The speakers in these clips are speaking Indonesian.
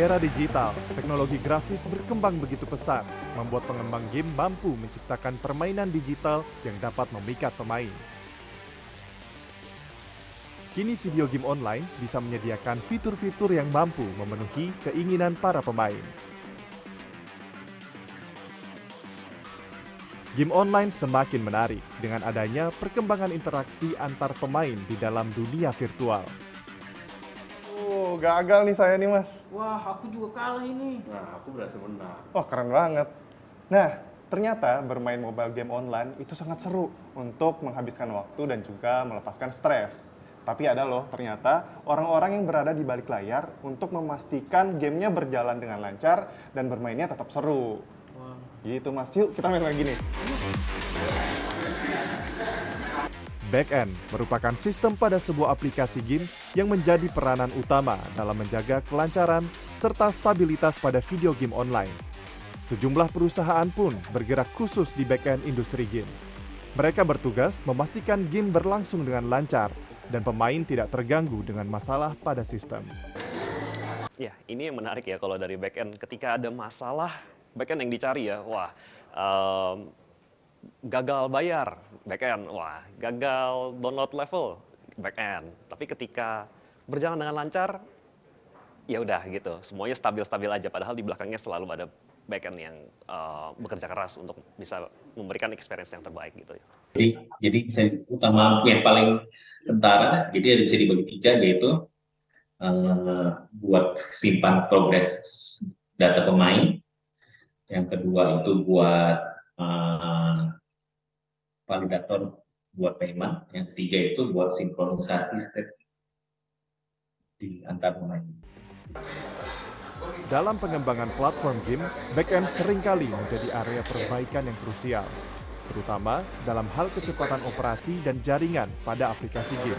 era digital, teknologi grafis berkembang begitu pesat, membuat pengembang game mampu menciptakan permainan digital yang dapat memikat pemain. Kini video game online bisa menyediakan fitur-fitur yang mampu memenuhi keinginan para pemain. Game online semakin menarik dengan adanya perkembangan interaksi antar pemain di dalam dunia virtual. Gagal nih saya nih, Mas. Wah, aku juga kalah ini. Nah, aku berhasil menang. Oh, keren banget. Nah, ternyata bermain mobile game online itu sangat seru untuk menghabiskan waktu dan juga melepaskan stres. Tapi ada loh ternyata orang-orang yang berada di balik layar untuk memastikan gamenya berjalan dengan lancar dan bermainnya tetap seru. Gitu mas, yuk kita main lagi nih. Backend merupakan sistem pada sebuah aplikasi game yang menjadi peranan utama dalam menjaga kelancaran serta stabilitas pada video game online. Sejumlah perusahaan pun bergerak khusus di backend industri game. Mereka bertugas memastikan game berlangsung dengan lancar dan pemain tidak terganggu dengan masalah pada sistem. Ya, ini yang menarik ya kalau dari backend. Ketika ada masalah, backend yang dicari ya, wah, um, gagal bayar, backend, wah, gagal download level, backend. Tapi ketika berjalan dengan lancar, ya udah gitu, semuanya stabil-stabil aja. Padahal di belakangnya selalu ada backend yang uh, bekerja keras untuk bisa memberikan experience yang terbaik gitu. Jadi, jadi bisa utama yang paling kentara, jadi ada bisa dibagi tiga yaitu uh, buat simpan progres data pemain, yang kedua itu buat uh, validator buat payment, yang ketiga itu buat sinkronisasi state di antar pemain. Dalam pengembangan platform game, backend sering kali menjadi area perbaikan yang krusial, terutama dalam hal kecepatan operasi dan jaringan pada aplikasi game.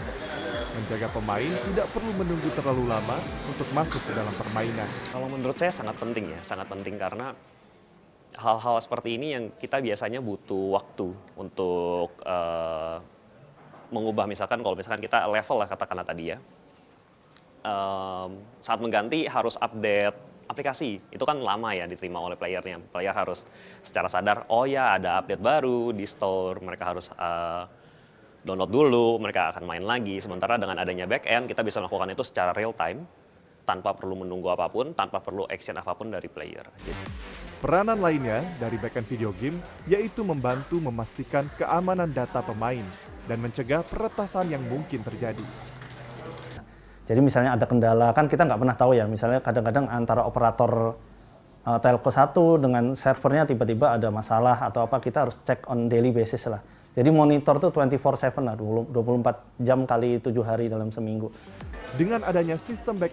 Menjaga pemain tidak perlu menunggu terlalu lama untuk masuk ke dalam permainan. Kalau menurut saya sangat penting ya, sangat penting karena hal-hal seperti ini yang kita biasanya butuh waktu untuk uh, mengubah. Misalkan kalau misalkan kita level lah katakanlah tadi ya. Um, saat mengganti harus update aplikasi. Itu kan lama ya diterima oleh playernya. Player harus secara sadar oh ya ada update baru di store. Mereka harus uh, download dulu mereka akan main lagi. Sementara dengan adanya backend kita bisa melakukan itu secara real time tanpa perlu menunggu apa pun tanpa perlu action apa pun dari player gitu. Peranan lainnya dari backend video game yaitu membantu memastikan keamanan data pemain dan mencegah peretasan yang mungkin terjadi. Jadi misalnya ada kendala, kan kita nggak pernah tahu ya, misalnya kadang-kadang antara operator uh, telco satu dengan servernya tiba-tiba ada masalah atau apa, kita harus cek on daily basis lah. Jadi monitor tuh 24/7 lah, 24 jam kali 7 hari dalam seminggu. Dengan adanya sistem back